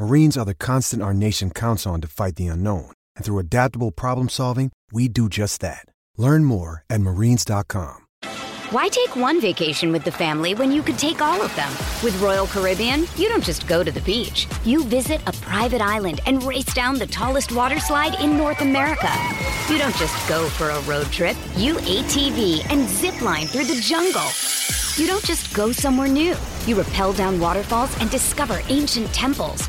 Marines are the constant our nation counts on to fight the unknown. And through adaptable problem solving, we do just that. Learn more at marines.com. Why take one vacation with the family when you could take all of them? With Royal Caribbean, you don't just go to the beach. You visit a private island and race down the tallest water slide in North America. You don't just go for a road trip. You ATV and zip line through the jungle. You don't just go somewhere new. You rappel down waterfalls and discover ancient temples.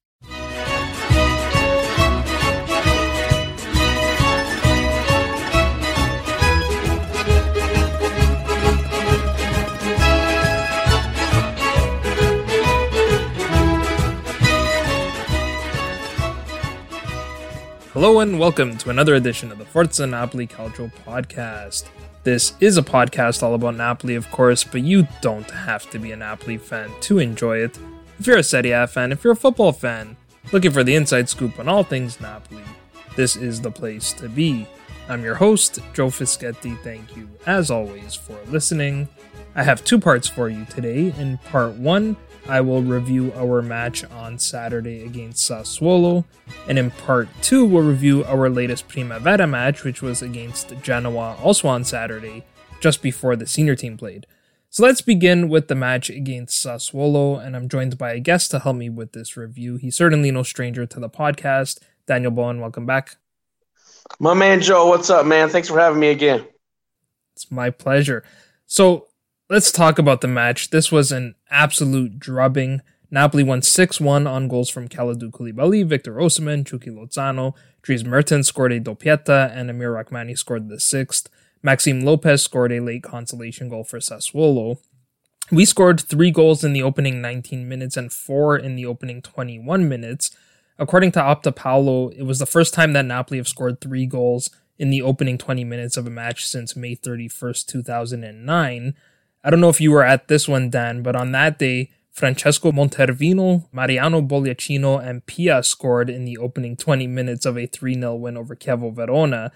Hello and welcome to another edition of the Forza Napoli Calcio podcast. This is a podcast all about Napoli, of course, but you don't have to be a Napoli fan to enjoy it. If you're a Serie A fan, if you're a football fan, looking for the inside scoop on all things Napoli, this is the place to be. I'm your host, Joe Fischetti. Thank you, as always, for listening. I have two parts for you today. In part one, I will review our match on Saturday against Sassuolo, and in part 2, we'll review our latest Primavera match, which was against Genoa also on Saturday, just before the senior team played. So let's begin with the match against Sassuolo, and I'm joined by a guest to help me with this review. He's certainly no stranger to the podcast. Daniel Bowen, welcome back. My man Joe, what's up, man? Thanks for having me again. It's my pleasure. So, Let's talk about the match. This was an absolute drubbing. Napoli won 6-1 on goals from Kalidou Koulibaly, Victor Osimhen, Chucky Lozano, Dries Mertens scored a doppietta, and Amir Rrahmani scored the sixth. Maxime Lopez scored a late consolation goal for Sassuolo. We scored three goals in the opening 19 minutes and four in the opening 21 minutes. According to Opta Paolo, it was the first time that Napoli have scored three goals in the opening 20 minutes of a match since May 31st, 2009. I don't know if you were at this one, Dan, but on that day, Francesco Montervino, Mariano Bogliacino, and Pia scored in the opening 20 minutes of a 3 0 win over Chievo Verona.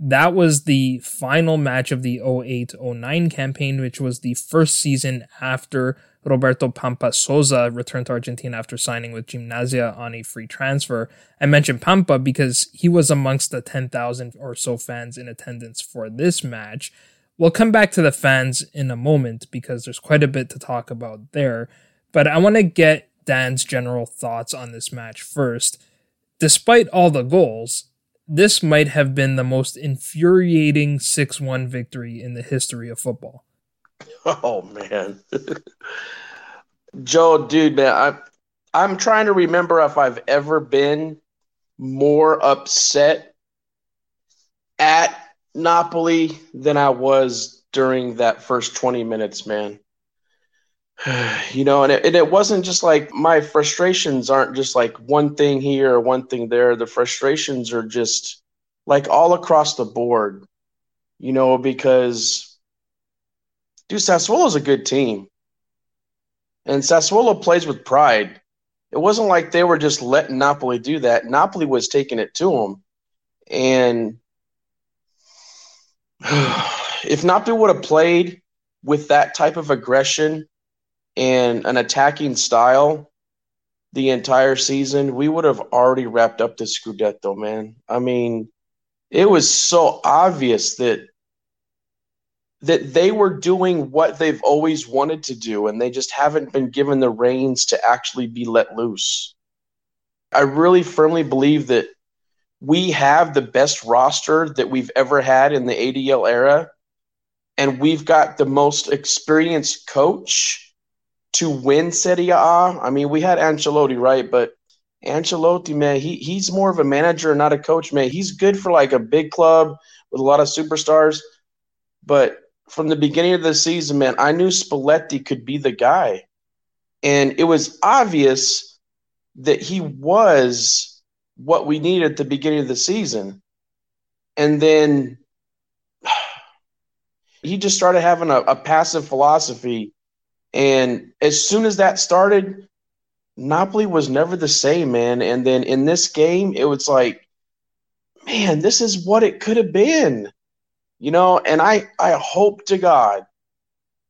That was the final match of the 08 09 campaign, which was the first season after Roberto Pampa Sosa returned to Argentina after signing with Gimnasia on a free transfer. I mentioned Pampa because he was amongst the 10,000 or so fans in attendance for this match. We'll come back to the fans in a moment because there's quite a bit to talk about there. But I want to get Dan's general thoughts on this match first. Despite all the goals, this might have been the most infuriating 6 1 victory in the history of football. Oh, man. Joe, dude, man, I, I'm trying to remember if I've ever been more upset at Napoli than I was during that first 20 minutes, man. you know, and it, and it wasn't just like my frustrations aren't just like one thing here or one thing there. The frustrations are just like all across the board, you know, because dude, Sassuolo is a good team. And Sassuolo plays with pride. It wasn't like they were just letting Napoli do that. Napoli was taking it to them. And if Napoli would have played with that type of aggression and an attacking style the entire season, we would have already wrapped up the Scudetto, man. I mean, it was so obvious that that they were doing what they've always wanted to do and they just haven't been given the reins to actually be let loose. I really firmly believe that we have the best roster that we've ever had in the ADL era, and we've got the most experienced coach to win Serie A. I mean, we had Ancelotti, right? But Ancelotti, man, he he's more of a manager, not a coach, man. He's good for like a big club with a lot of superstars, but from the beginning of the season, man, I knew Spalletti could be the guy. And it was obvious that he was what we needed at the beginning of the season. And then he just started having a, a passive philosophy. And as soon as that started, Napoli was never the same, man. And then in this game, it was like, man, this is what it could have been. You know, and I, I hope to God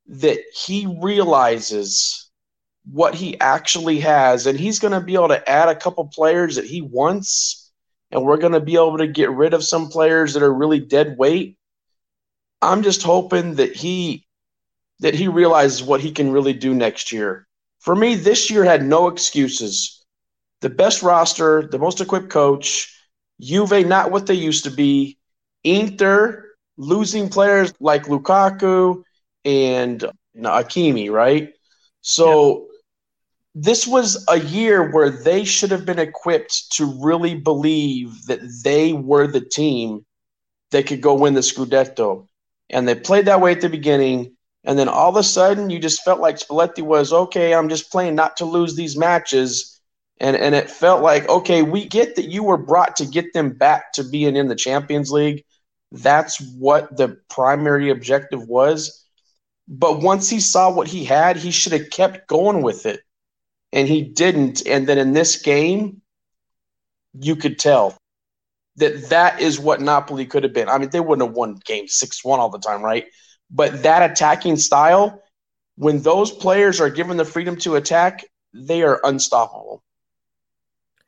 that he realizes what he actually has and he's going to be able to add a couple players that he wants and we're going to be able to get rid of some players that are really dead weight. I'm just hoping that he that he realizes what he can really do next year. For me, this year had no excuses. The best roster, the most equipped coach, Juve not what they used to be, Inter losing players like Lukaku and Hakimi, right? So. This was a year where they should have been equipped to really believe that they were the team that could go win the Scudetto. And they played that way at the beginning. And then all of a sudden, you just felt like Spalletti was okay. I'm just playing not to lose these matches, and and it felt like okay, we get that you were brought to get them back to being in the Champions League, that's what the primary objective was. But once he saw what he had, he should have kept going with it. And he didn't. And then in this game, you could tell that that is what Napoli could have been. I mean, they wouldn't have won game 6 1 all the time, right? But that attacking style, when those players are given the freedom to attack, they are unstoppable.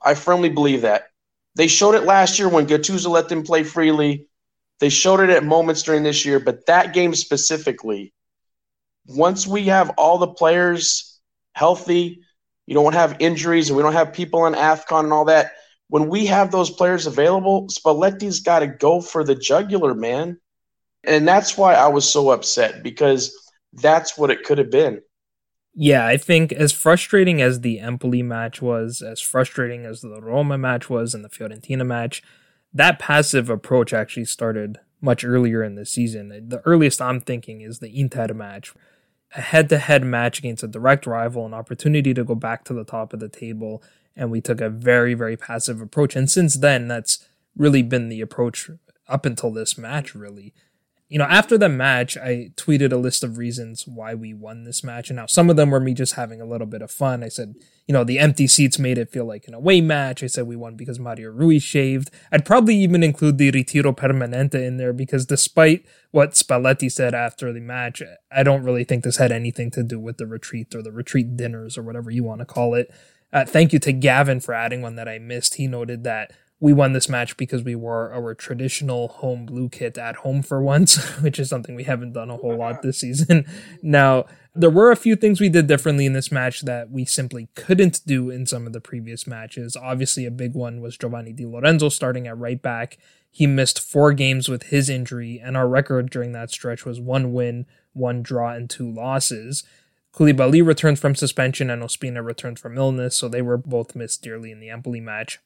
I firmly believe that. They showed it last year when Gattuso let them play freely. They showed it at moments during this year, but that game specifically, once we have all the players healthy, you don't have injuries, and we don't have people on AFCON and all that. When we have those players available, Spalletti's got to go for the jugular, man. And that's why I was so upset because that's what it could have been. Yeah, I think as frustrating as the Empoli match was, as frustrating as the Roma match was and the Fiorentina match, that passive approach actually started much earlier in the season. The earliest I'm thinking is the Inter match, a head to head match against a direct rival, an opportunity to go back to the top of the table. And we took a very, very passive approach. And since then, that's really been the approach up until this match, really you know, after the match, I tweeted a list of reasons why we won this match. And now some of them were me just having a little bit of fun. I said, you know, the empty seats made it feel like an away match. I said we won because Mario Rui shaved. I'd probably even include the Ritiro Permanente in there because despite what Spalletti said after the match, I don't really think this had anything to do with the retreat or the retreat dinners or whatever you want to call it. Uh, thank you to Gavin for adding one that I missed. He noted that we won this match because we wore our traditional home blue kit at home for once, which is something we haven't done a whole lot this season. now, there were a few things we did differently in this match that we simply couldn't do in some of the previous matches. Obviously, a big one was Giovanni Di Lorenzo starting at right back. He missed four games with his injury, and our record during that stretch was one win, one draw, and two losses. Koulibaly returned from suspension and Ospina returned from illness, so they were both missed dearly in the Empoli match.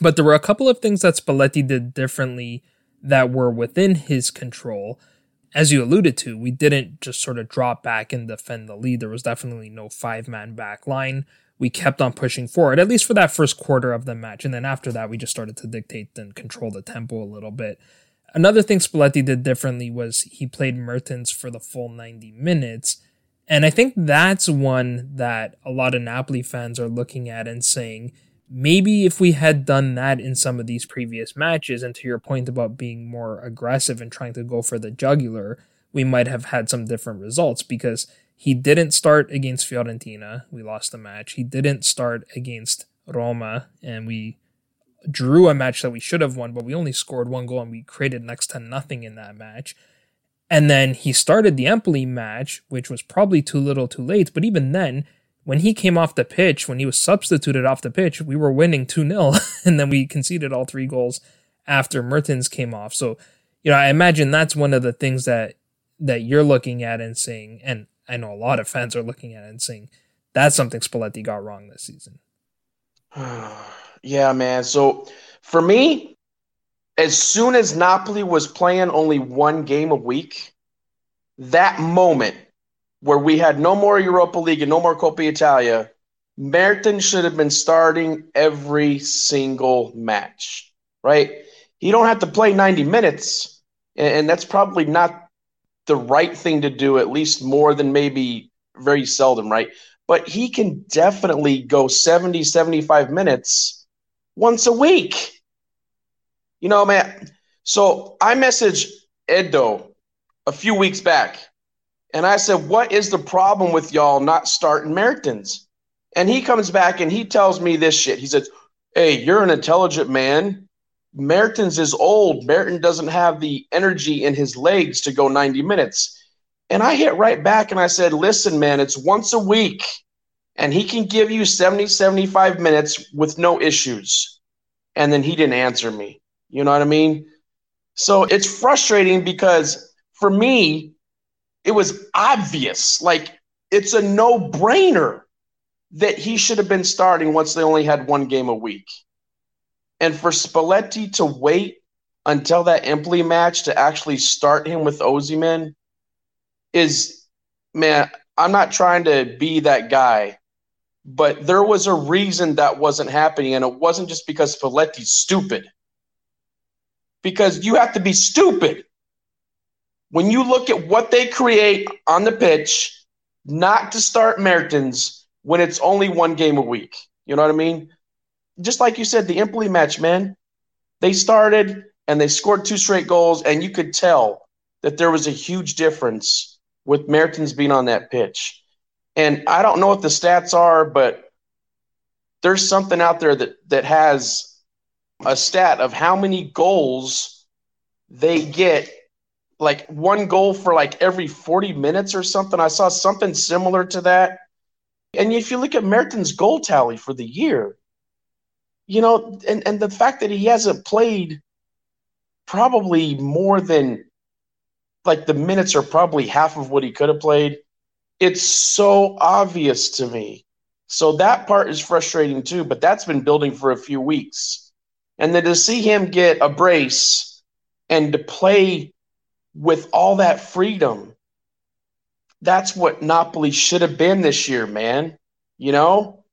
But there were a couple of things that Spalletti did differently that were within his control. As you alluded to, we didn't just sort of drop back and defend the lead. There was definitely no five man back line. We kept on pushing forward, at least for that first quarter of the match. And then after that, we just started to dictate and control the tempo a little bit. Another thing Spalletti did differently was he played Mertens for the full 90 minutes. And I think that's one that a lot of Napoli fans are looking at and saying, maybe if we had done that in some of these previous matches, and to your point about being more aggressive and trying to go for the jugular, we might have had some different results because he didn't start against Fiorentina. We lost the match. He didn't start against Roma, and we drew a match that we should have won, but we only scored one goal and we created next to nothing in that match. And then he started the Empoli match, which was probably too little too late, but even then, when he came off the pitch, when he was substituted off the pitch, we were winning 2 0, and then we conceded all three goals after Mertens came off. So, you know, I imagine that's one of the things that that you're looking at and saying, and I know a lot of fans are looking at and saying, that's something Spalletti got wrong this season. yeah, man. So for me, as soon as Napoli was playing only one game a week, that moment where we had no more Europa League and no more Coppa Italia, Mertens should have been starting every single match, right? He don't have to play 90 minutes, and that's probably not the right thing to do, at least more than maybe very seldom, right? But he can definitely go 70, 75 minutes once a week. You know, man. So I messaged Edo a few weeks back and I said, What is the problem with y'all not starting Mertens? And he comes back and he tells me this shit. He says, Hey, you're an intelligent man. Mertens is old. Mertens doesn't have the energy in his legs to go 90 minutes. And I hit right back and I said, Listen, man, it's once a week and he can give you 70, 75 minutes with no issues. And then he didn't answer me. You know what I mean? So it's frustrating because for me, it was obvious. Like it's a no brainer that he should have been starting once they only had one game a week. And for Spalletti to wait until that Empoli match to actually start him with Osimhen is, man, I'm not trying to be that guy, but there was a reason that wasn't happening. And it wasn't just because Spalletti's stupid. Because you have to be stupid when you look at what they create on the pitch, not to start Mertens when it's only one game a week. You know what I mean? Just like you said, the Empoli match, man, they started and they scored two straight goals, and you could tell that there was a huge difference with Mertens being on that pitch. And I don't know what the stats are, but there's something out there that that has a stat of how many goals they get like one goal for like every 40 minutes or something. I saw something similar to that. And if you look at Mertens' goal tally for the year, you know, and, and the fact that he hasn't played probably more than like the minutes are probably half of what he could have played. It's so obvious to me. So that part is frustrating too, but that's been building for a few weeks. And then to see him get a brace and to play with all that freedom. That's what Napoli should have been this year, man. You know?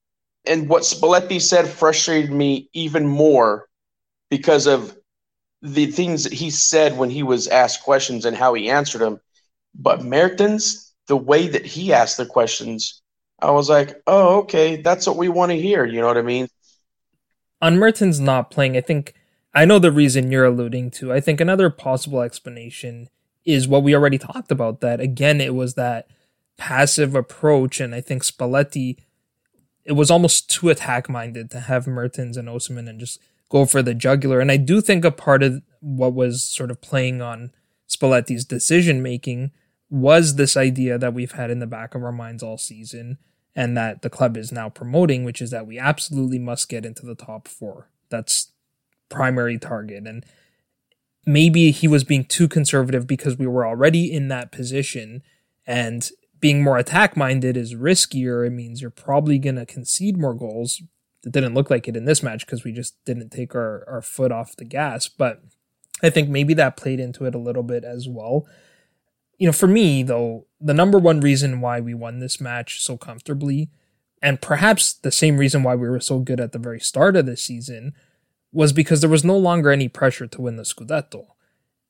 And what Spalletti said frustrated me even more because of the things that he said when he was asked questions and how he answered them. But Mertens, the way that he asked the questions, I was like, oh, okay, that's what we want to hear. You know what I mean? On Mertens not playing, I think I know the reason you're alluding to. I think another possible explanation is what we already talked about. That again, it was that passive approach, and I think Spalletti, it was almost too attack minded to have Mertens and Osimhen and just go for the jugular. And I do think a part of what was sort of playing on Spalletti's decision making was this idea that we've had in the back of our minds all season and that the club is now promoting, which is that we absolutely must get into the top four. That's primary target. And maybe he was being too conservative because we were already in that position and being more attack minded is riskier. It means you're probably going to concede more goals. It didn't look like it in this match because we just didn't take our, our foot off the gas. But I think maybe that played into it a little bit as well. You know, for me, though, the number one reason why we won this match so comfortably, and perhaps the same reason why we were so good at the very start of the season, was because there was no longer any pressure to win the Scudetto.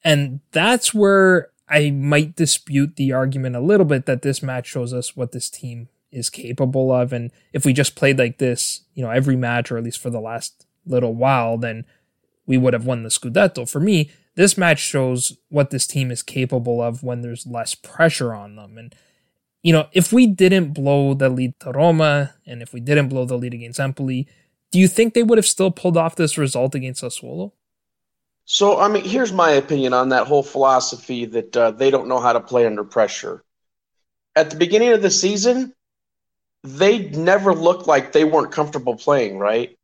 And that's where I might dispute the argument a little bit that this match shows us what this team is capable of. And if we just played like this, you know, every match, or at least for the last little while, then we would have won the Scudetto. For me, this match shows what this team is capable of when there's less pressure on them. And, you know, if we didn't blow the lead to Roma and if we didn't blow the lead against Empoli, do you think they would have still pulled off this result against Sassuolo? So, I mean, here's my opinion on that whole philosophy that uh, they don't know how to play under pressure. At the beginning of the season, they never looked like they weren't comfortable playing, right?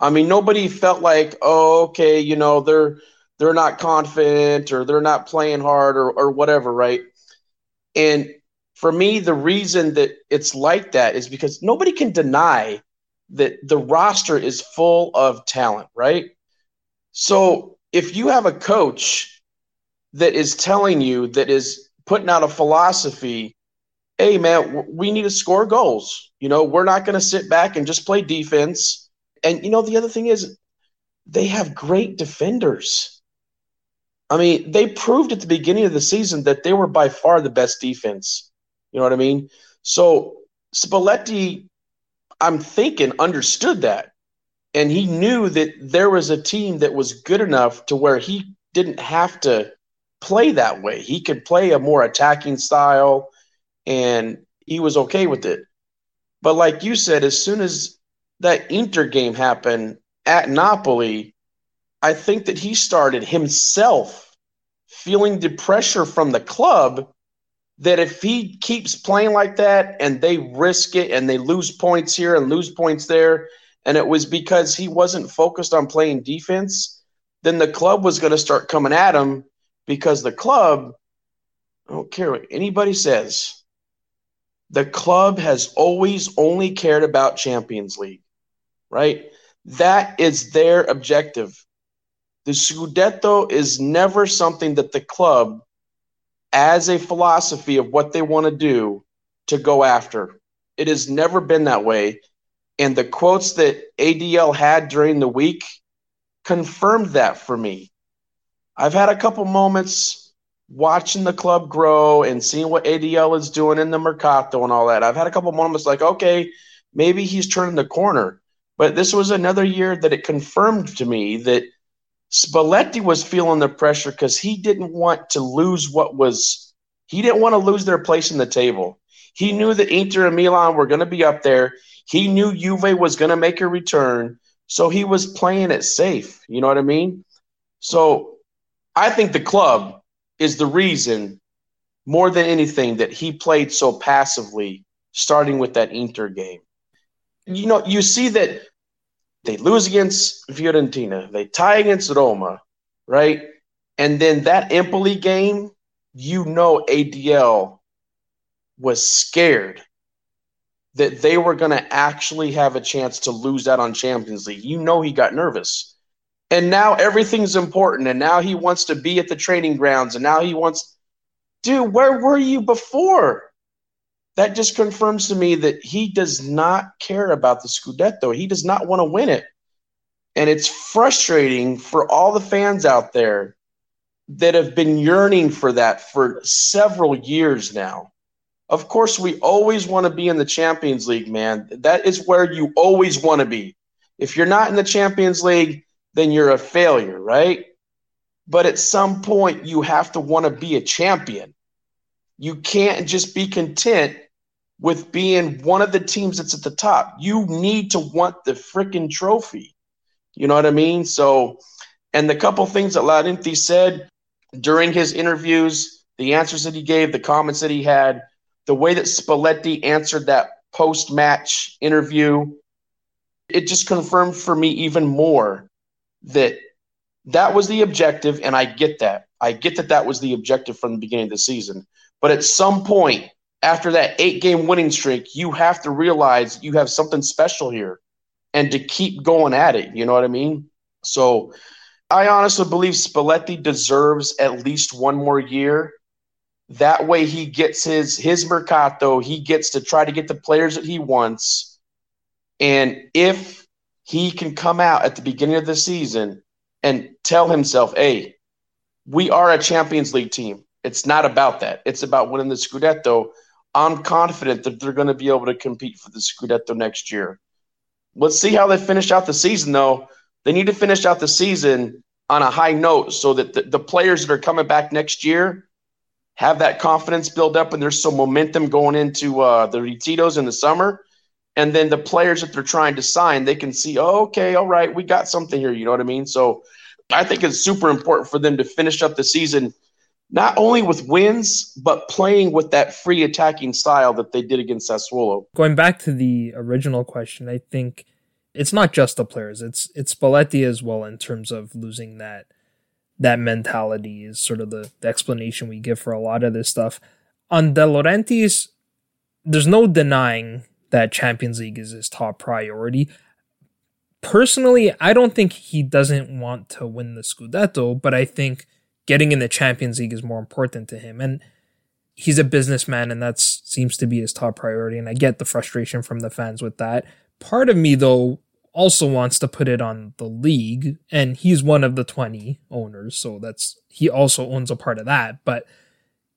I mean, nobody felt like, oh, okay, you know, they're they're not confident or they're not playing hard or, or whatever, right? And for me, the reason that it's like that is because nobody can deny that the roster is full of talent, right? So if you have a coach that is telling you that is putting out a philosophy, hey man, we need to score goals. You know, we're not going to sit back and just play defense. And you know, the other thing is they have great defenders. I mean, they proved at the beginning of the season that they were by far the best defense. You know what I mean? So Spalletti, I'm thinking, understood that. And he knew that there was a team that was good enough to where he didn't have to play that way. He could play a more attacking style, and he was okay with it. But like you said, as soon as that Inter game happened at Napoli, I think that he started himself feeling the pressure from the club that if he keeps playing like that and they risk it and they lose points here and lose points there, and it was because he wasn't focused on playing defense, then the club was going to start coming at him because the club, I don't care what anybody says, the club has always only cared about Champions League, right? That is their objective. The Scudetto is never something that the club, as a philosophy of what they want to do, to go after. It has never been that way. And the quotes that ADL had during the week confirmed that for me. I've had a couple moments watching the club grow and seeing what ADL is doing in the Mercato and all that, I've had a couple moments like, okay, maybe he's turning the corner. But this was another year that it confirmed to me that Spalletti was feeling the pressure because he didn't want to lose what was, he didn't want to lose their place in the table. He knew that Inter and Milan were going to be up there. He knew Juve was going to make a return. So he was playing it safe. You know what I mean? So I think the club is the reason more than anything that he played so passively starting with that Inter game. You know, you see that they lose against Fiorentina, they tie against Roma, right? And then that Empoli game, you know ADL was scared that they were going to actually have a chance to lose that on Champions League. You know he got nervous and now everything's important and now he wants to be at the training grounds and now he wants dude where were you before that just confirms to me that he does not care about the scudetto. He does not want to win it. And it's frustrating for all the fans out there that have been yearning for that for several years now. Of course we always want to be in the champions league man. That is where you always want to be. If you're not in the champions league then you're a failure, right? But at some point, you have to want to be a champion. You can't just be content with being one of the teams that's at the top. You need to want the freaking trophy. You know what I mean? So, and the couple things that Laurentiis said during his interviews, the answers that he gave, the comments that he had, the way that Spalletti answered that post match interview, it just confirmed for me even more that that was the objective, and I get that. I get that that was the objective from the beginning of the season. But at some point, after that eight game winning streak, you have to realize you have something special here and to keep going at it. You know what I mean? So I honestly believe Spalletti deserves at least one more year. That way he gets his his mercato, he gets to try to get the players that he wants. And if he can come out at the beginning of the season and tell himself, hey, we are a Champions League team. It's not about that. It's about winning the Scudetto. I'm confident that they're going to be able to compete for the Scudetto next year. Let's see how they finish out the season, though. They need to finish out the season on a high note so that the, the players that are coming back next year have that confidence build up and there's some momentum going into uh, the retiros in the summer and then the players that they're trying to sign, they can see, oh, okay, all right, we got something here. You know what I mean? So I think it's super important for them to finish up the season not only with wins, but playing with that free attacking style that they did against Sassuolo. Going back to the original question, I think it's not just the players; it's it's Spalletti as well in terms of losing that that mentality is sort of the, the explanation we give for a lot of this stuff. On De Laurentiis, there's no denying that Champions League is his top priority. Personally, I don't think he doesn't want to win the Scudetto, but I think getting in the Champions League is more important to him. And he's a businessman, and that seems to be his top priority. And I get the frustration from the fans with that. Part of me, though, also wants to put it on the league, and he's one of the 20 owners, so that's he also owns a part of that. But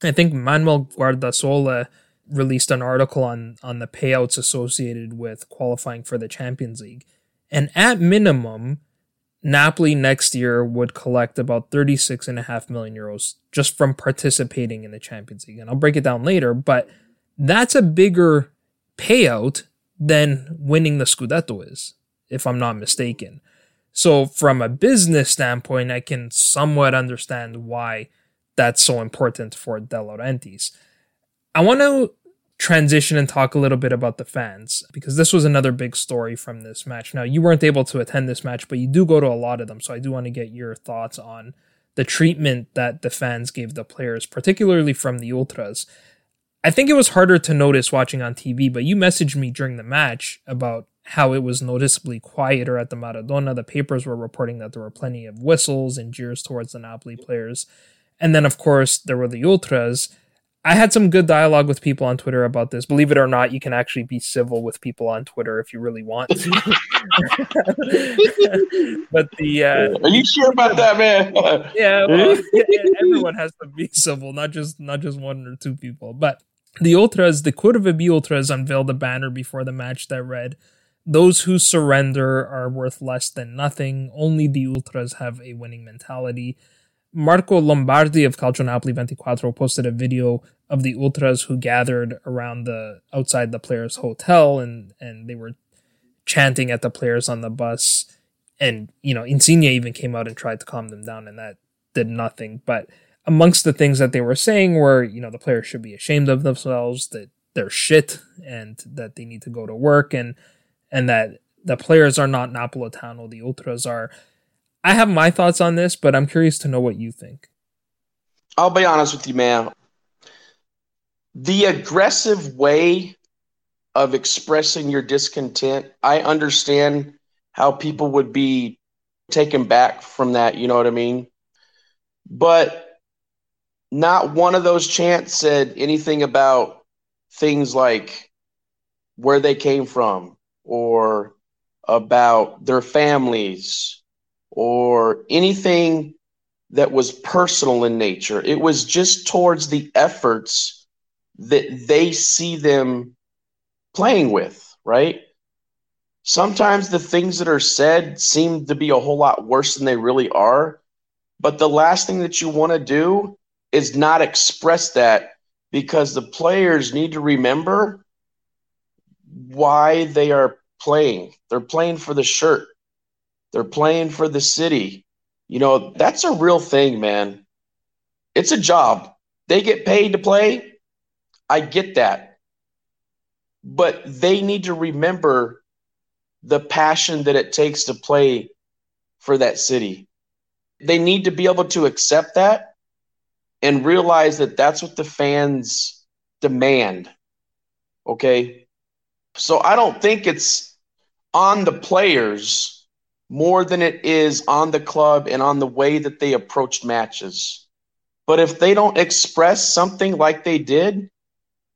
I think Manuel Guardasola released an article on on the payouts associated with qualifying for the Champions League. And at minimum, Napoli next year would collect about 36.5 million euros just from participating in the Champions League. And I'll break it down later, but that's a bigger payout than winning the Scudetto is, if I'm not mistaken. So, from a business standpoint, I can somewhat understand why that's so important for De Laurentiis. I want to transition and talk a little bit about the fans because this was another big story from this match. Now, you weren't able to attend this match, but you do go to a lot of them. So I do want to get your thoughts on the treatment that the fans gave the players, particularly from the Ultras. I think it was harder to notice watching on TV, but you messaged me during the match about how it was noticeably quieter at the Maradona. The papers were reporting that there were plenty of whistles and jeers towards the Napoli players. And then, of course, there were the Ultras I had some good dialogue with people on Twitter about this. Believe it or not, you can actually be civil with people on Twitter if you really want to. but the uh, are you sure about that, man? yeah, well, everyone has to be civil, not just not just one or two people. But the ultras, the Curva B ultras, unveiled a banner before the match that read, "Those who surrender are worth less than nothing. Only the ultras have a winning mentality." Marco Lombardi of Calcio Napoli 24 posted a video of the ultras who gathered around the outside the players' hotel and and they were chanting at the players on the bus. And you know, Insigne even came out and tried to calm them down, and that did nothing. But amongst the things that they were saying were, you know, the players should be ashamed of themselves, that they're shit, and that they need to go to work, and and that the players are not Napolitano, the ultras are I have my thoughts on this, but I'm curious to know what you think. I'll be honest with you, man. The aggressive way of expressing your discontent, I understand how people would be taken back from that, you know what I mean? But not one of those chants said anything about things like where they came from or about their families or anything that was personal in nature. It was just towards the efforts that they see them playing with, right? Sometimes the things that are said seem to be a whole lot worse than they really are. But the last thing that you want to do is not express that because the players need to remember why they are playing. They're playing for the shirt. They're playing for the city. You know, that's a real thing, man. It's a job. They get paid to play. I get that. But they need to remember the passion that it takes to play for that city. They need to be able to accept that and realize that that's what the fans demand. Okay. So I don't think it's on the players more than it is on the club and on the way that they approached matches. But if they don't express something like they did,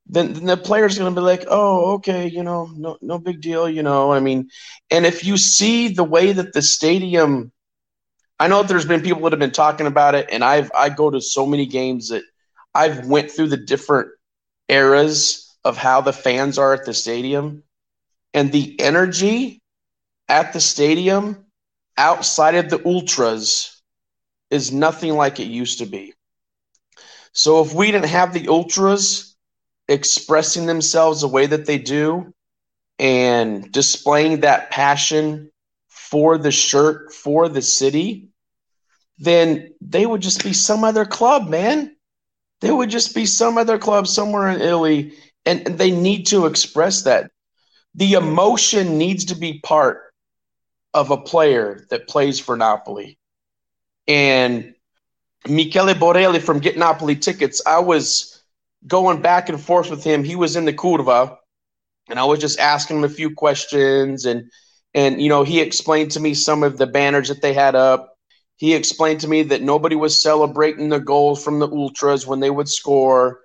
then, then the player's going to be like, oh, okay, you know, no, no big deal, you know. I mean, and if you see the way that the stadium, I know there's been people that have been talking about it, and I've I go to so many games that I've went through the different eras of how the fans are at the stadium, and the energy at the stadium outside of the ultras is nothing like it used to be. So if we didn't have the ultras expressing themselves the way that they do and displaying that passion for the shirt, for the city, then they would just be some other club, man. there would just be some other club somewhere in Italy, and, and they need to express that. The emotion needs to be part of a player that plays for Napoli. And Michele Borelli from Get Napoli Tickets, I was going back and forth with him. He was in the curva, and I was just asking him a few questions and and you know he explained to me some of the banners that they had up he explained to me that nobody was celebrating the goals from the ultras when they would score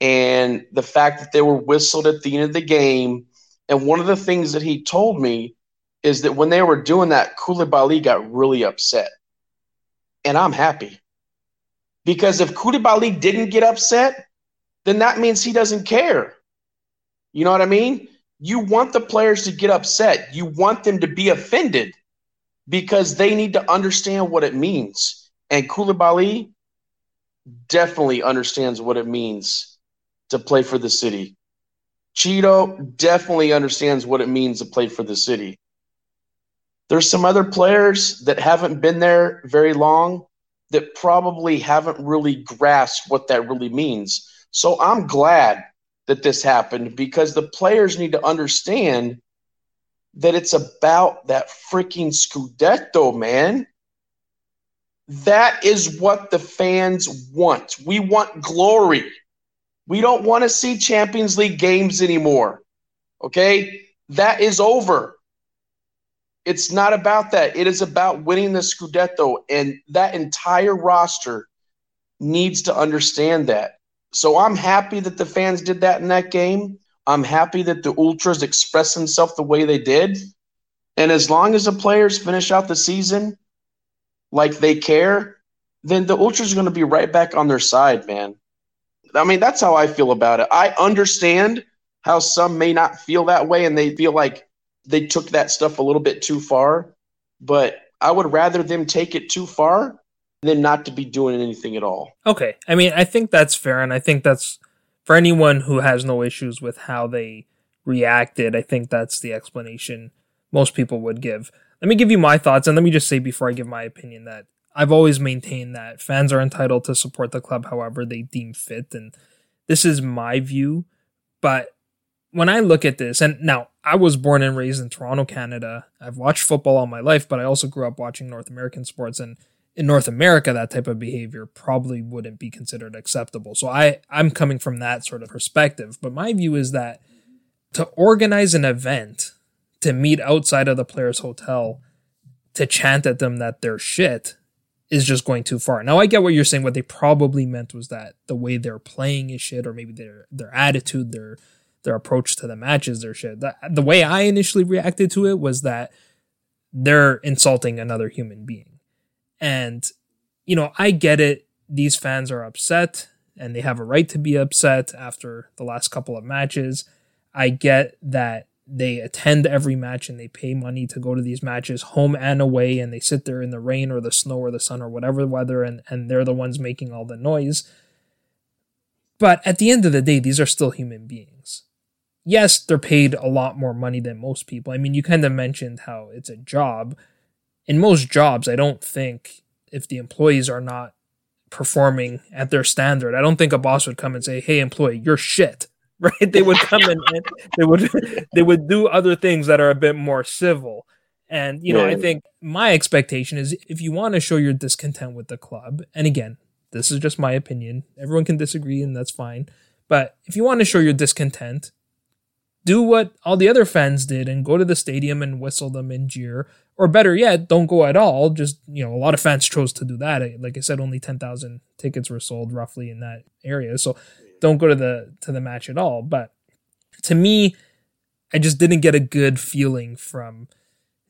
and the fact that they were whistled at the end of the game and one of the things that he told me is that when they were doing that Koulibaly got really upset and I'm happy because if Koulibaly didn't get upset then that means he doesn't care you know what I mean you want the players to get upset. You want them to be offended because they need to understand what it means. And Koulibaly definitely understands what it means to play for the city. Ciro definitely understands what it means to play for the city. There's some other players that haven't been there very long that probably haven't really grasped what that really means. So I'm glad that this happened because the players need to understand that it's about that freaking Scudetto, man. That is what the fans want. We want glory. We don't want to see Champions League games anymore. Okay? That is over. It's not about that. It is about winning the Scudetto, and that entire roster needs to understand that. So I'm happy that the fans did that in that game. I'm happy that the Ultras expressed themselves the way they did. And as long as the players finish out the season like they care, then the Ultras are going to be right back on their side, man. I mean, that's how I feel about it. I understand how some may not feel that way and they feel like they took that stuff a little bit too far, but I would rather them take it too far than not to be doing anything at all. Okay. I mean, I think that's fair. And I think that's for anyone who has no issues with how they reacted. I think that's the explanation most people would give. Let me give you my thoughts. And let me just say before I give my opinion that I've always maintained that fans are entitled to support the club however they deem fit. And this is my view. But when I look at this, and now I was born and raised in Toronto, Canada. I've watched football all my life, but I also grew up watching North American sports. And in North America, that type of behavior probably wouldn't be considered acceptable. So I, I'm coming from that sort of perspective. But my view is that to organize an event to meet outside of the player's hotel to chant at them that they're shit is just going too far. Now I get what you're saying. What they probably meant was that the way they're playing is shit, or maybe their their attitude, their their approach to the matches, their shit. The, the way I initially reacted to it was that they're insulting another human being and, you know, I get it. These fans are upset and they have a right to be upset after the last couple of matches. I get that they attend every match and they pay money to go to these matches home and away and they sit there in the rain or the snow or the sun or whatever weather and, and they're the ones making all the noise. But at the end of the day, these are still human beings. Yes, they're paid a lot more money than most people. I mean, you kind of mentioned how it's a job, in most jobs, I don't think if the employees are not performing at their standard, I don't think a boss would come and say, "Hey, employee, you're shit." Right? They would come and, and they would they would do other things that are a bit more civil. And you know, yeah. I think my expectation is if you want to show your discontent with the club, and again, this is just my opinion. Everyone can disagree, and that's fine. But if you want to show your discontent, do what all the other fans did and go to the stadium and whistle them and jeer. Or better yet, don't go at all. Just, you know, a lot of fans chose to do that. Like I said, only 10,000 tickets were sold roughly in that area. So don't go to the to the match at all. But to me, I just didn't get a good feeling from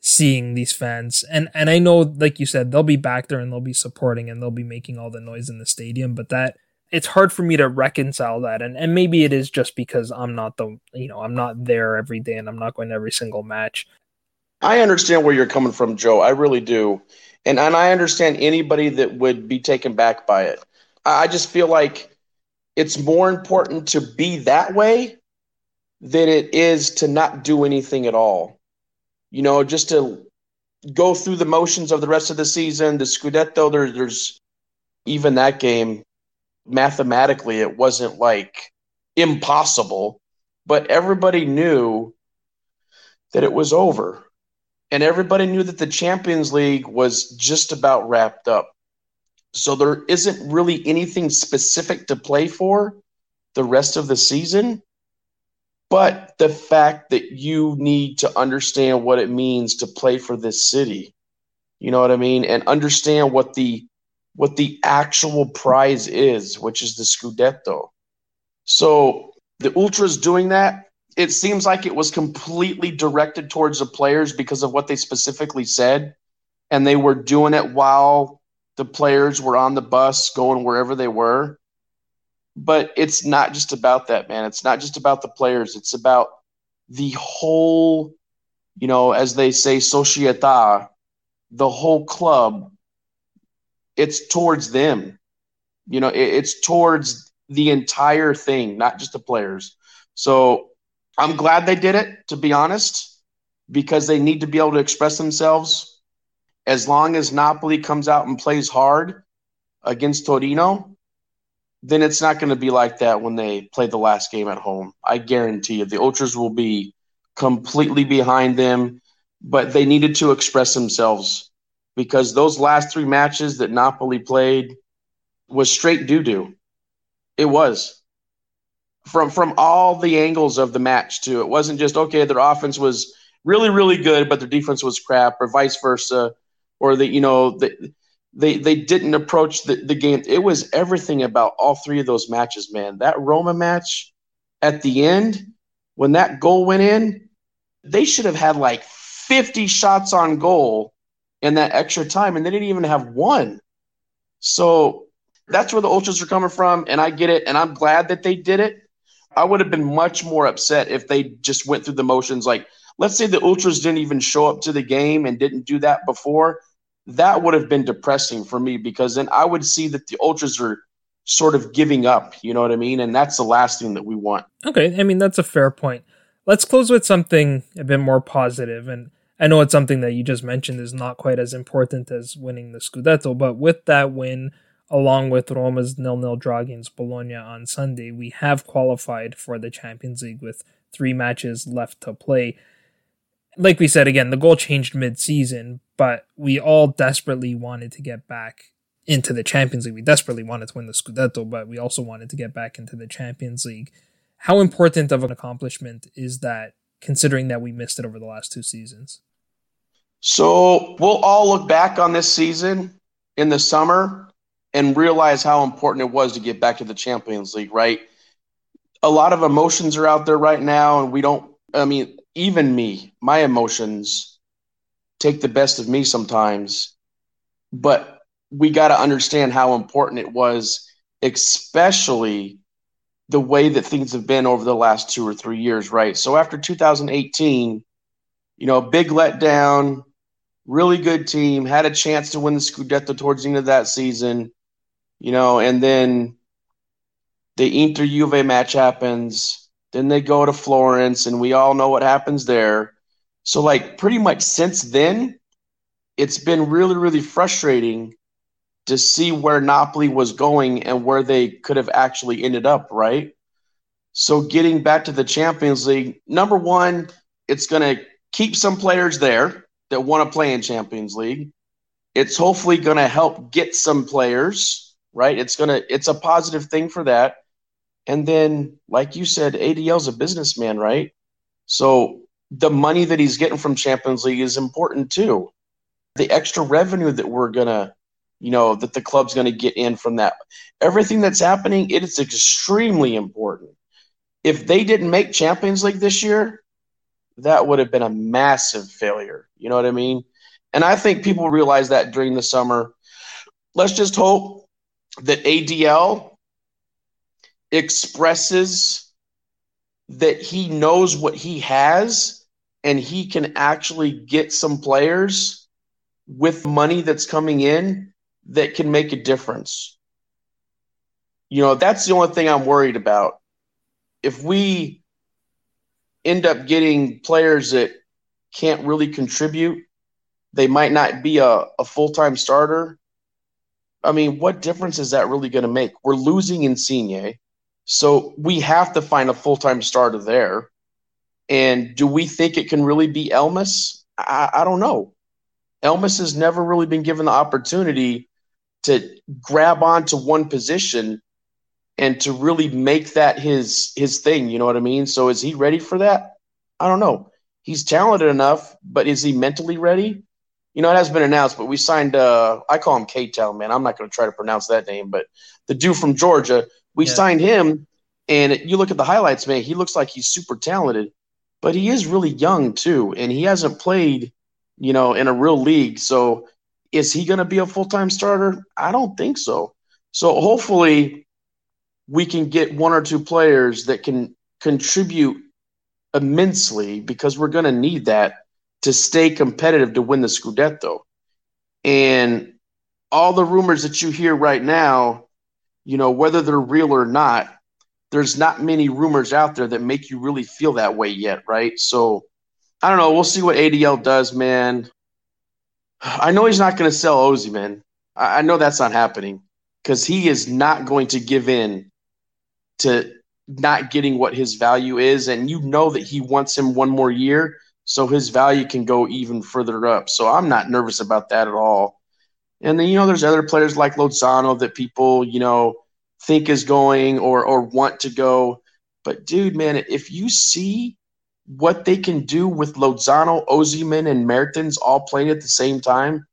seeing these fans. And and I know like you said, they'll be back there and they'll be supporting and they'll be making all the noise in the stadium, but that it's hard for me to reconcile that and and maybe it is just because I'm not the you know I'm not there every day and I'm not going to every single match. I understand where you're coming from, Joe. I really do. And and I understand anybody that would be taken back by it. I just feel like it's more important to be that way than it is to not do anything at all. You know, just to go through the motions of the rest of the season, the Scudetto, there, there's even that game mathematically it wasn't like impossible, but everybody knew that it was over. And everybody knew that the Champions League was just about wrapped up. So there isn't really anything specific to play for the rest of the season. But the fact that you need to understand what it means to play for this city, you know what I mean, and understand what the what the actual prize is, which is the Scudetto. So the Ultras doing that, it seems like it was completely directed towards the players because of what they specifically said. And they were doing it while the players were on the bus going wherever they were. But it's not just about that, man. It's not just about the players. It's about the whole, you know, as they say, societa, the whole club. It's towards them. You know, it's towards the entire thing, not just the players. So I'm glad they did it, to be honest, because they need to be able to express themselves. As long as Napoli comes out and plays hard against Torino, then it's not going to be like that when they play the last game at home. I guarantee you. The Ultras will be completely behind them, but they needed to express themselves because those last three matches that Napoli played was straight doo doo. It was from from all the angles of the match too. It wasn't just okay. Their offense was really really good, but their defense was crap, or vice versa, or that you know the, they they didn't approach the, the game. It was everything about all three of those matches, man. That Roma match at the end when that goal went in, they should have had like 50 shots on goal in that extra time, and they didn't even have one. So that's where the ultras are coming from, and I get it, and I'm glad that they did it. I would have been much more upset if they just went through the motions. Like, let's say the ultras didn't even show up to the game and didn't do that before. That would have been depressing for me because then I would see that the ultras are sort of giving up. You know what I mean? And that's the last thing that we want. Okay, I mean that's a fair point. Let's close with something a bit more positive and. I know it's something that you just mentioned is not quite as important as winning the Scudetto, but with that win, along with Roma's nil-nil draw against Bologna on Sunday, we have qualified for the Champions League with three matches left to play. Like we said again, the goal changed mid-season, but we all desperately wanted to get back into the Champions League. We desperately wanted to win the Scudetto, but we also wanted to get back into the Champions League. How important of an accomplishment is that considering that we missed it over the last two seasons? So, we'll all look back on this season in the summer and realize how important it was to get back to the Champions League, right? A lot of emotions are out there right now, and we don't, I mean, even me, my emotions take the best of me sometimes, but we got to understand how important it was, especially the way that things have been over the last two or three years, right? So after 2018, you know, big letdown, really good team, had a chance to win the Scudetto towards the end of that season you know, and then the Inter Juve match happens. Then they go to Florence, and we all know what happens there. So, like, pretty much since then, it's been really, really frustrating to see where Napoli was going and where they could have actually ended up, right? So, getting back to the Champions League, number one, it's going to keep some players there that want to play in Champions League. It's hopefully going to help get some players right? It's gonna it's a positive thing for that. And then, like you said, ADL's a businessman, right? So the money that he's getting from Champions League is important too. The extra revenue that we're gonna, you know, that the club's gonna get in from that. Everything that's happening, it is extremely important. If they didn't make Champions League this year, that would have been a massive failure. You know what I mean? And I think people realize that during the summer. Let's just hope that ADL expresses that he knows what he has and he can actually get some players with money that's coming in that can make a difference. You know, that's the only thing I'm worried about. If we end up getting players that can't really contribute, they might not be a, a full time starter I mean, what difference is that really going to make? We're losing Insigne, so we have to find a full time starter there. And do we think it can really be Elmas? I, I don't know. Elmas has never really been given the opportunity to grab onto one position and to really make that his his thing. You know what I mean? So is he ready for that? I don't know. He's talented enough, but is he mentally ready? You know, it has been announced, but we signed. Uh, I call him K Town, man. I'm not going to try to pronounce that name, but the dude from Georgia, we yeah. signed him, and you look at the highlights, man. He looks like he's super talented, but he is really young too, and he hasn't played, you know, in a real league. So, is he going to be a full time starter? I don't think so. So, hopefully, we can get one or two players that can contribute immensely because we're going to need that to stay competitive to win the Scudetto. And all the rumors that you hear right now, you know, whether they're real or not, there's not many rumors out there that make you really feel that way yet, right? So I don't know. We'll see what ADL does, man. I know he's not going to sell Osimhen. I know that's not happening because he is not going to give in to not getting what his value is. And you know that he wants him one more year so his value can go even further up. So I'm not nervous about that at all. And then you know there's other players like Lozano that people you know think is going or or want to go. But dude, man, if you see what they can do with Lozano, Osimhen, and Mertens all playing at the same time,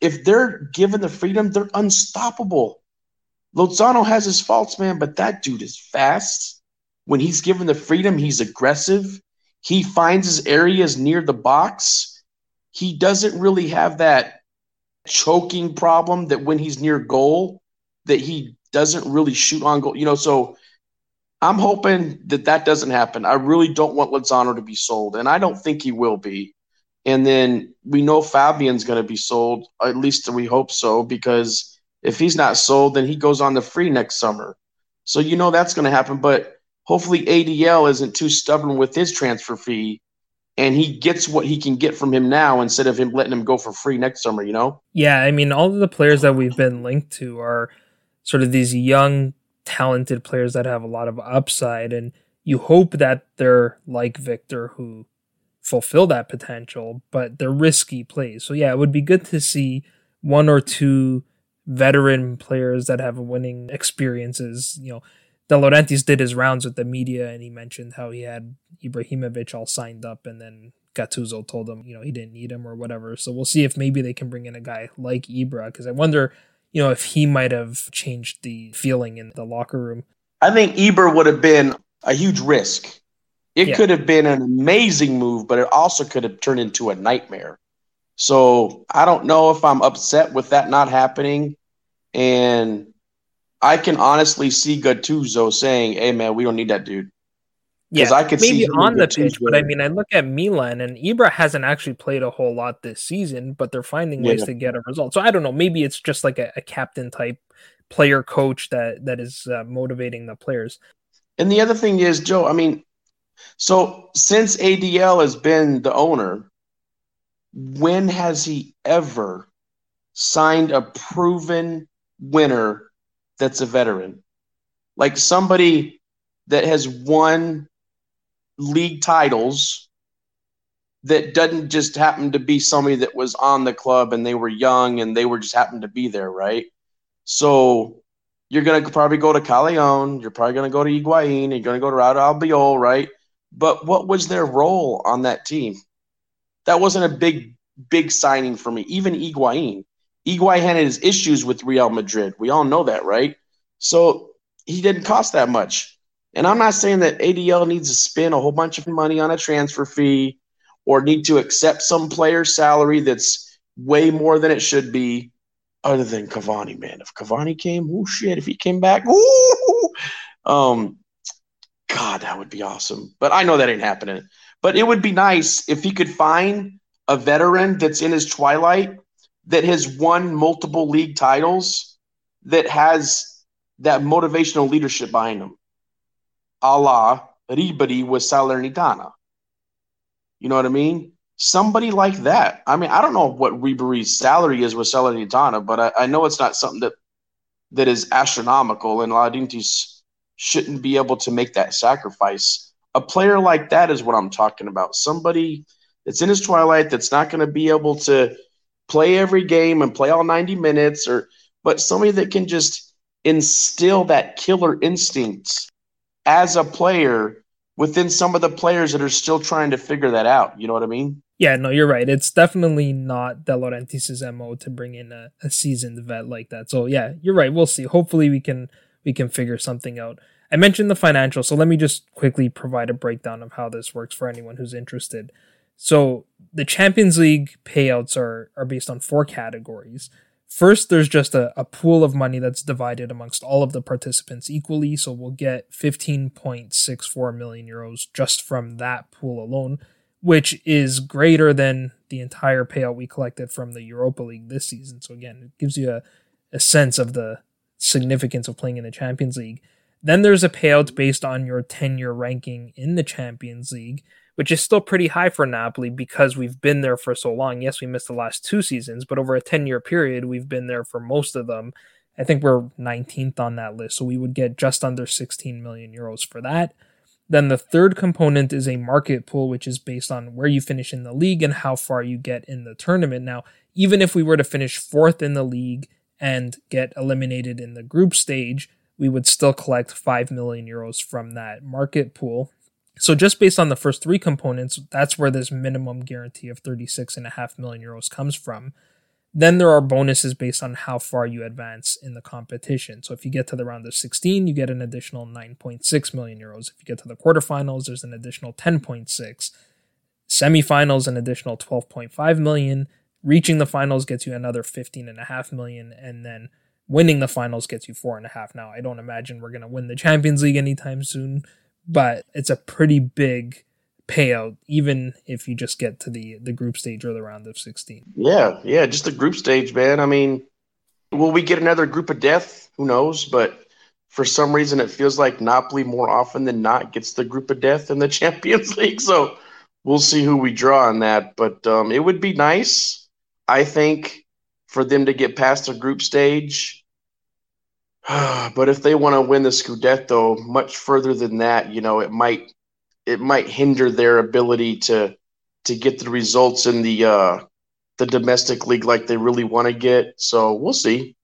if they're given the freedom, they're unstoppable. Lozano has his faults, man, but that dude is fast. When he's given the freedom, he's aggressive. He finds his areas near the box. He doesn't really have that choking problem that when he's near goal that he doesn't really shoot on goal. You know, so I'm hoping that that doesn't happen. I really don't want Lozano to be sold, and I don't think he will be. And then we know Fabian's going to be sold. At least we hope so, because if he's not sold, then he goes on the free next summer. So you know that's going to happen. But hopefully ADL isn't too stubborn with his transfer fee and he gets what he can get from him now instead of him letting him go for free next summer, you know? Yeah, I mean, all of the players that we've been linked to are sort of these young, talented players that have a lot of upside, and you hope that they're like Victor, who fulfill that potential, but they're risky plays. So, yeah, it would be good to see one or two veteran players that have winning experiences, you know, De Laurentiis did his rounds with the media and he mentioned how he had Ibrahimovic all signed up and then Gattuso told him, you know, he didn't need him or whatever. So we'll see if maybe they can bring in a guy like Ibra because I wonder, you know, if he might have changed the feeling in the locker room. I think Ibra would have been a huge risk. It yeah. could have been an amazing move, but it also could have turned into a nightmare. So I don't know if I'm upset with that not happening. And I can honestly see Gattuso saying, "Hey, man, we don't need that dude." Yeah, I could maybe on the pitch, but I mean, I look at Milan and Ibra hasn't actually played a whole lot this season, but they're finding ways yeah. to get a result. So I don't know. Maybe it's just like a, a captain type player coach that that is uh, motivating the players. And the other thing is, Joe. I mean, so since ADL has been the owner, when has he ever signed a proven winner that's a veteran, like somebody that has won league titles that doesn't just happen to be somebody that was on the club and they were young and they were just happened to be there, right? So you're gonna probably go to Callejón, you're probably gonna go to Higuain, you're gonna go to Raúl Albiol, right? But what was their role on that team? That wasn't a big, big signing for me. Even Higuain, Higuain had his issues with Real Madrid. We all know that, right? So he didn't cost that much. And I'm not saying that ADL needs to spend a whole bunch of money on a transfer fee or need to accept some player's salary that's way more than it should be, other than Cavani, man. If Cavani came, oh shit, if he came back, ooh, um, God, that would be awesome. But I know that ain't happening. But it would be nice if he could find a veteran that's in his twilight that has won multiple league titles that has that motivational leadership behind him. A la Ribery with Salernitana. You know what I mean? somebody like that. I mean, I don't know what Ribery's salary is with Salernitana, but I, I know it's not something that that is astronomical, and Laurentiis shouldn't be able to make that sacrifice. A player like that is what I'm talking about. Somebody that's in his twilight that's not going to be able to play every game and play all 90 minutes, or but somebody that can just instill that killer instincts as a player within some of the players that are still trying to figure that out. You know what I mean? Yeah, no, you're right. It's definitely not De Laurentiis' MO to bring in a, a seasoned vet like that. So yeah, you're right. We'll see. Hopefully we can we can figure something out. I mentioned the financial, so let me just quickly provide a breakdown of how this works for anyone who's interested. So the Champions League payouts are are based on four categories. First, there's just a, a pool of money that's divided amongst all of the participants equally. So we'll get 15.64 million euros just from that pool alone which is greater than the entire payout we collected from the Europa League this season. So again, it gives you a, a sense of the significance of playing in the Champions League. Then there's a payout based on your tenure ranking in the Champions League, which is still pretty high for Napoli because we've been there for so long. Yes, we missed the last two seasons, but over a 10 year period, we've been there for most of them. I think we're 19th on that list, so we would get just under 16 million euros for that. Then the third component is a market pool, which is based on where you finish in the league and how far you get in the tournament. Now, even if we were to finish fourth in the league and get eliminated in the group stage, we would still collect 5 million euros from that market pool. So just based on the first three components, that's where this minimum guarantee of 36.5 million euros comes from. Then there are bonuses based on how far you advance in the competition. So if you get to the round of 16, you get an additional 9.6 million euros. If you get to the quarterfinals, there's an additional 10.6. Semifinals, an additional 12.5 million. Reaching the finals gets you another 15.5 million. And then winning the finals gets you four and a half. Now, I don't imagine we're going to win the Champions League anytime soon, but it's a pretty big payout, even if you just get to the the group stage or the round of sixteen. Yeah, yeah, just the group stage, man. I mean, will we get another group of death? Who knows? But for some reason, it feels like Napoli more often than not gets the group of death in the Champions League. So we'll see who we draw on that. But um, it would be nice, I think, for them to get past the group stage. but if they want to win the Scudetto much further than that, you know, it might it might hinder their ability to to get the results in the uh, the domestic league like they really want to get. So we'll see.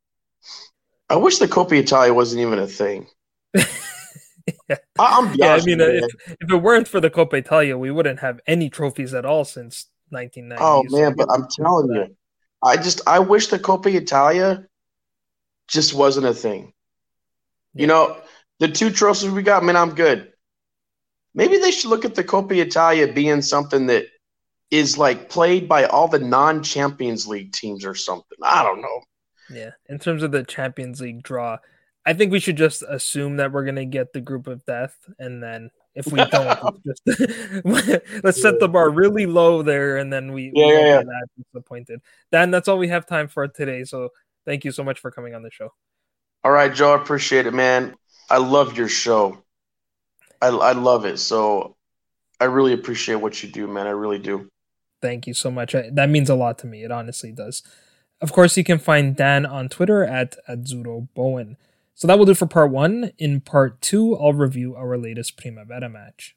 I wish the Coppa Italia wasn't even a thing. yeah. I, yeah, I mean, if, if it weren't for the Coppa Italia, we wouldn't have any trophies at all since 1990. Oh man, but I'm telling you, I just I wish the Coppa Italia just wasn't a thing. Yeah. You know, the two trophies we got, man, I'm good maybe they should look at the Coppa Italia being something that is like played by all the non Champions League teams or something. I don't know. Yeah. In terms of the Champions League draw, I think we should just assume that we're going to get the group of death. And then if we don't, just let's set the bar really low there. And then we, yeah, we yeah, yeah. disappointed. Dan, that's all we have time for today. So thank you so much for coming on the show. All right, Joe. I appreciate it, man. I love your show. I, I love it. So I really appreciate what you do, man. I really do. Thank you so much. That means a lot to me. It honestly does. Of course, you can find Dan on Twitter at Azzurro Bowen. So that will do for part one. In part two, I'll review our latest Primavera match.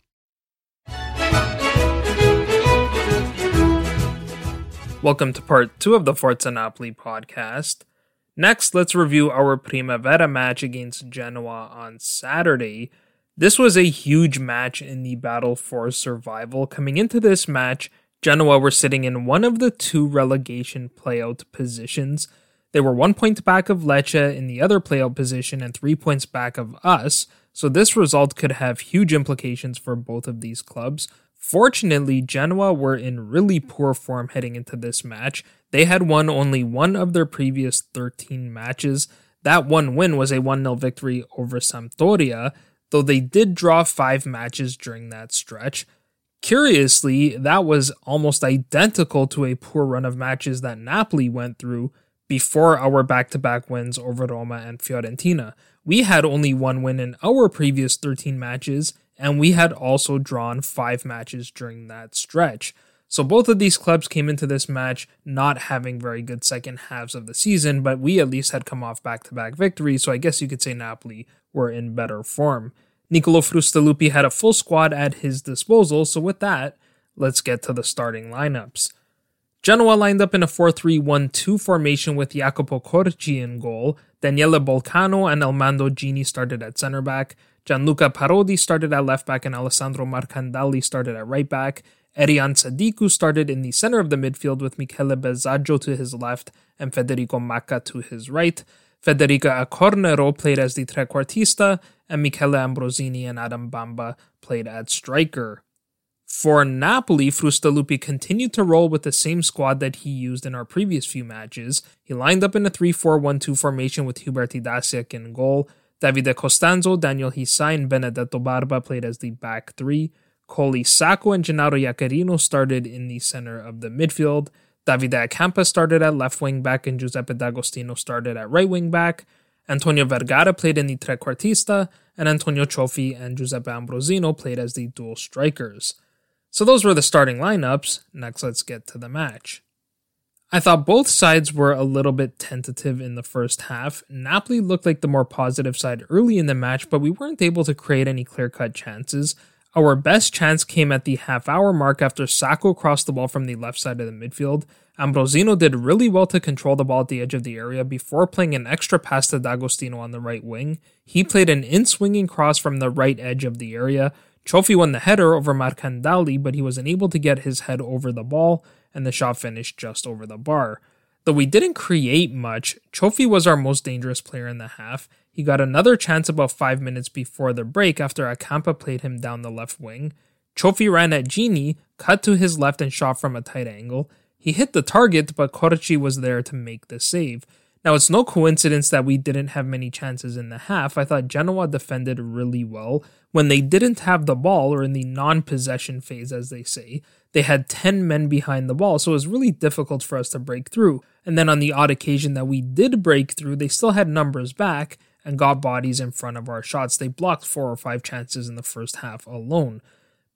Welcome to part two of the Forza Napoli podcast. Next, let's review our Primavera match against Genoa on Saturday. This was a huge match in the battle for survival. Coming into this match, Genoa were sitting in one of the two relegation playout positions. They were one point back of Lecce in the other playout position and three points back of us, so this result could have huge implications for both of these clubs. Fortunately, Genoa were in really poor form heading into this match. They had won only one of their previous 13 matches. That one win was a 1 0 victory over Sampdoria, though they did draw five matches during that stretch. Curiously, that was almost identical to a poor run of matches that Napoli went through before our back to back wins over Roma and Fiorentina. We had only one win in our previous 13 matches, and we had also drawn five matches during that stretch. So both of these clubs came into this match not having very good second halves of the season, but we at least had come off back to back victories, so I guess you could say Napoli were in better form. Nicolo Frustalupi had a full squad at his disposal, so with that, let's get to the starting lineups. Genoa lined up in a 4 3 1 2 formation with Jacopo Corci in goal. Daniele Bolcano and Elmando Gini started at center back. Gianluca Parodi started at left back, and Alessandro Marcandali started at right back. Erian Sadiku started in the center of the midfield with Michele Bezaggio to his left and Federico Macca to his right. Federica Accornero played as the trequartista, and Michele Ambrosini and Adam Bamba played at striker. For Napoli, Frustalupi continued to roll with the same squad that he used in our previous few matches. He lined up in a 3 4 1 2 formation with Hubert Idasiak in goal. Davide Costanzo, Daniel Hisai, and Benedetto Barba played as the back three. Coli Saco and Gennaro Iaccarino started in the center of the midfield. Davide Acampa started at left wing back and Giuseppe D'Agostino started at right wing back. Antonio Vergara played in the trequartista, and Antonio Cioffi and Giuseppe Ambrosino played as the dual strikers. So those were the starting lineups. Next, let's get to the match. I thought both sides were a little bit tentative in the first half. Napoli looked like the more positive side early in the match, but we weren't able to create any clear cut chances. Our best chance came at the half hour mark after Sacco crossed the ball from the left side of the midfield. Ambrosino did really well to control the ball at the edge of the area before playing an extra pass to D'Agostino on the right wing. He played an in swinging cross from the right edge of the area. Cioffi won the header over Marcandali, but he was unable to get his head over the ball, and the shot finished just over the bar. Though we didn't create much, Cioffi was our most dangerous player in the half. He got another chance about five minutes before the break after Acampa played him down the left wing. Cioffi ran at Gini, cut to his left, and shot from a tight angle. He hit the target, but Corci was there to make the save. Now, it's no coincidence that we didn't have many chances in the half. I thought Genoa defended really well. When they didn't have the ball, or in the non possession phase, as they say, they had 10 men behind the ball, so it was really difficult for us to break through. And then on the odd occasion that we did break through, they still had numbers back, and got bodies in front of our shots. They blocked four or five chances in the first half alone.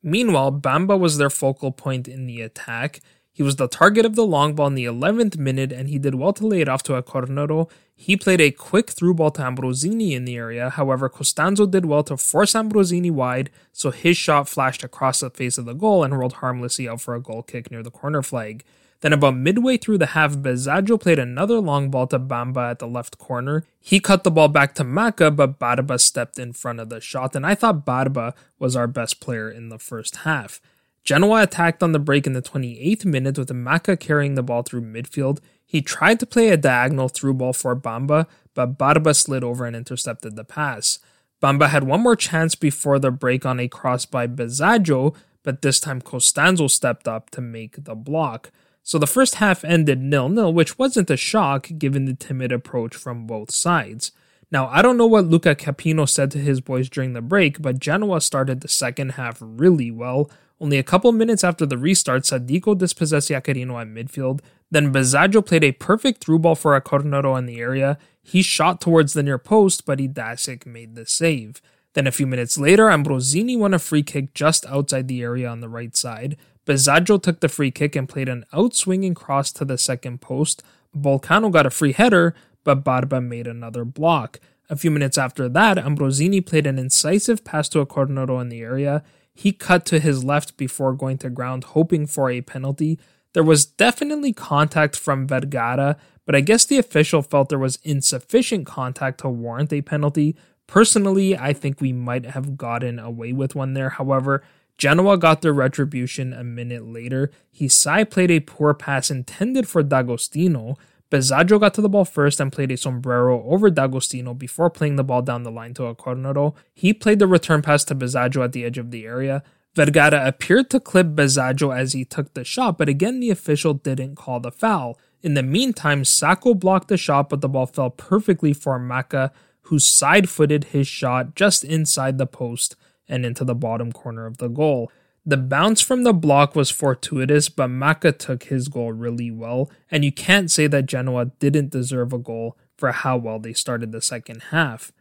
Meanwhile, Bamba was their focal point in the attack. He was the target of the long ball in the 11th minute, and he did well to lay it off to Accornero. He played a quick through ball to Ambrosini in the area. However, Costanzo did well to force Ambrosini wide, so his shot flashed across the face of the goal and rolled harmlessly out for a goal kick near the corner flag. Then, about midway through the half, Bezaggio played another long ball to Bamba at the left corner. He cut the ball back to Macca, but Barba stepped in front of the shot, and I thought Barba was our best player in the first half. Genoa attacked on the break in the 28th minute with Macca carrying the ball through midfield. He tried to play a diagonal through ball for Bamba, but Barba slid over and intercepted the pass. Bamba had one more chance before the break on a cross by Bezaggio, but this time Costanzo stepped up to make the block. So the first half ended nil nil, which wasn't a shock given the timid approach from both sides. Now, I don't know what Luca Chiappino said to his boys during the break, but Genoa started the second half really well. Only a couple minutes after the restart, Sadiku dispossessed Iaccarino at midfield. Then Bezaggio played a perfect through ball for Accornero in the area. He shot towards the near post, but Idasiak made the save. Then a few minutes later, Ambrosini won a free kick just outside the area on the right side. Bezaggio took the free kick and played an outswinging cross to the second post. Bolcano got a free header, but Barba made another block. A few minutes after that, Ambrosini played an incisive pass to Accornero in the area. He cut to his left before going to ground, hoping for a penalty. There was definitely contact from Vergara, but I guess the official felt there was insufficient contact to warrant a penalty. Personally, I think we might have gotten away with one there. However, Genoa got their retribution a minute later. Hisai played a poor pass intended for D'Agostino. Bezaggio got to the ball first and played a sombrero over D'Agostino before playing the ball down the line to Accornero. He played the return pass to Bezaggio at the edge of the area. Vergara appeared to clip Bezaggio as he took the shot, but again the official didn't call the foul. In the meantime, Sacco blocked the shot, but the ball fell perfectly for Maka, who side footed his shot just inside the post and into the bottom corner of the goal. The bounce from the block was fortuitous, but Maka took his goal really well, and you can't say that Genoa didn't deserve a goal for how well they started the second half.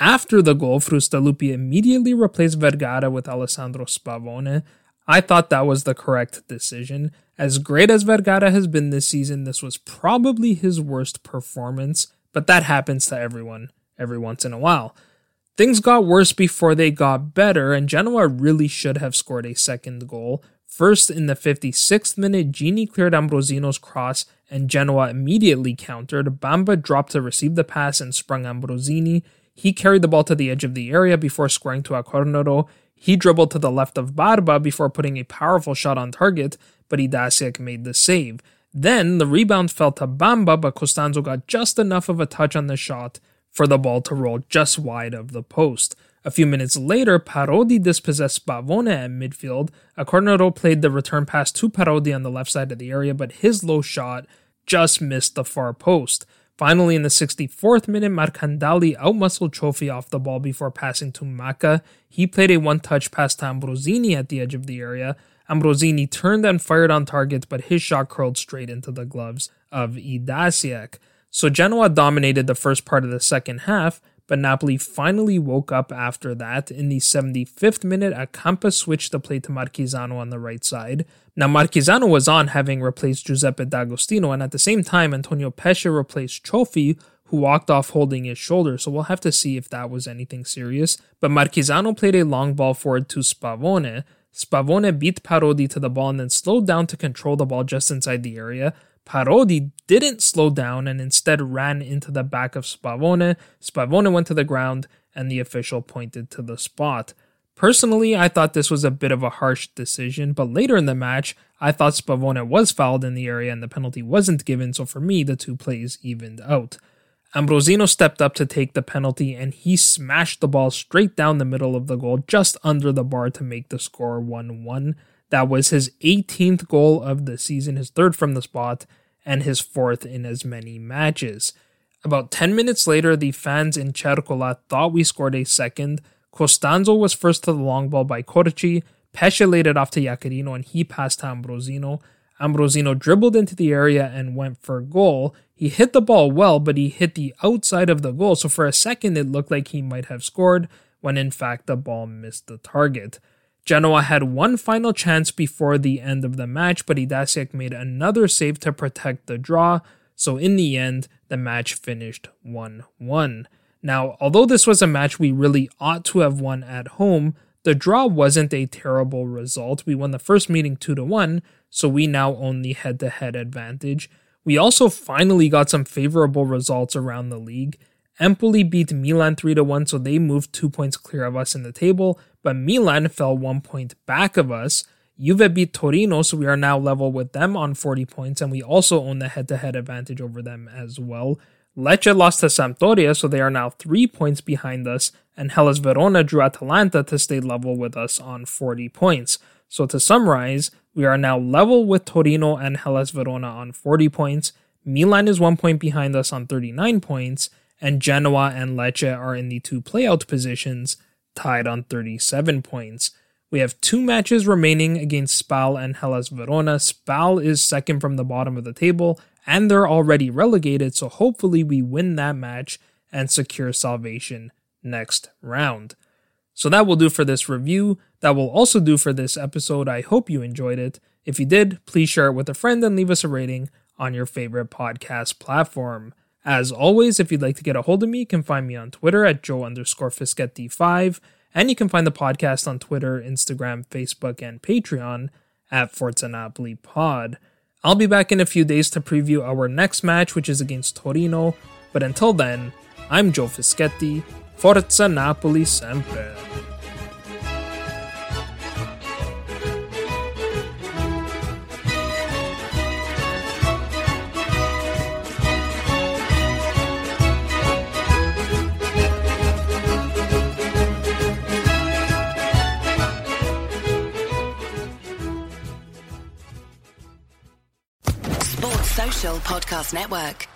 After the goal, Frustalupi immediately replaced Vergara with Alessandro Spavone. I thought that was the correct decision. As great as Vergara has been this season, this was probably his worst performance, but that happens to everyone every once in a while. Things got worse before they got better, and Genoa really should have scored a second goal. First, in the 56th minute, Gini cleared Ambrosino's cross, and Genoa immediately countered. Bamba dropped to receive the pass and sprung Ambrosini. He carried the ball to the edge of the area before squaring to Accornero. He dribbled to the left of Barba before putting a powerful shot on target, but Idasiak made the save. Then the rebound fell to Bamba, but Costanzo got just enough of a touch on the shot for the ball to roll just wide of the post. A few minutes later, Parodi dispossessed Spavone at midfield. Accornero played the return pass to Parodi on the left side of the area, but his low shot just missed the far post. Finally, in the 64th minute, Marcandali outmuscled Trophy off the ball before passing to Maka. He played a one touch pass to Ambrosini at the edge of the area. Ambrosini turned and fired on target, but his shot curled straight into the gloves of Idasiak. So Genoa dominated the first part of the second half, but Napoli finally woke up after that. In the 75th minute, Acampa switched the play to Marchisano on the right side. Now, Marchisano was on, having replaced Giuseppe D'Agostino, and at the same time, Antonio Pesce replaced Cioffi, who walked off holding his shoulder, so we'll have to see if that was anything serious. But Marchisano played a long ball forward to Spavone. Spavone beat Parodi to the ball and then slowed down to control the ball just inside the area. Parodi didn't slow down and instead ran into the back of Spavone. Spavone went to the ground and the official pointed to the spot. Personally, I thought this was a bit of a harsh decision, but later in the match, I thought Spavone was fouled in the area and the penalty wasn't given, so for me, the two plays evened out. Ambrosino stepped up to take the penalty and he smashed the ball straight down the middle of the goal, just under the bar to make the score 1 1. That was his 18th goal of the season, his third from the spot, and his fourth in as many matches. About 10 minutes later, the fans in Cercola thought we scored a second. Costanzo was first to the long ball by Corci. Pesce laid it off to Iaccarino and he passed to Ambrosino. Ambrosino dribbled into the area and went for goal. He hit the ball well, but he hit the outside of the goal, so for a second it looked like he might have scored, when in fact the ball missed the target. Genoa had one final chance before the end of the match, but Idasiak made another save to protect the draw, so in the end, the match finished 1 1. Now, although this was a match we really ought to have won at home, the draw wasn't a terrible result. We won the first meeting 2 to 1, so we now own the head to head advantage. We also finally got some favorable results around the league. Empoli beat Milan 3 1, so they moved two points clear of us in the table, but Milan fell one point back of us. Juve beat Torino, so we are now level with them on 40 points, and we also own the head to head advantage over them as well. Lecce lost to Sampdoria, so they are now three points behind us, and Hellas Verona drew Atalanta to stay level with us on 40 points. So to summarize, we are now level with Torino and Hellas Verona on 40 points. Milan is one point behind us on 39 points, and Genoa and Lecce are in the two playout positions, tied on 37 points. We have two matches remaining against Spal and Hellas Verona. Spal is second from the bottom of the table, and they're already relegated, so hopefully we win that match and secure salvation next round. So that will do for this review. That will also do for this episode. I hope you enjoyed it. If you did, please share it with a friend and leave us a rating on your favorite podcast platform. As always, if you'd like to get a hold of me, you can find me on Twitter at Joe underscore Fischetti5, and you can find the podcast on Twitter, Instagram, Facebook, and Patreon at Forza Napoli Pod. I'll be back in a few days to preview our next match, which is against Torino, but until then, I'm Joe Fischetti. Forza Napoli sempre! Podcast Network.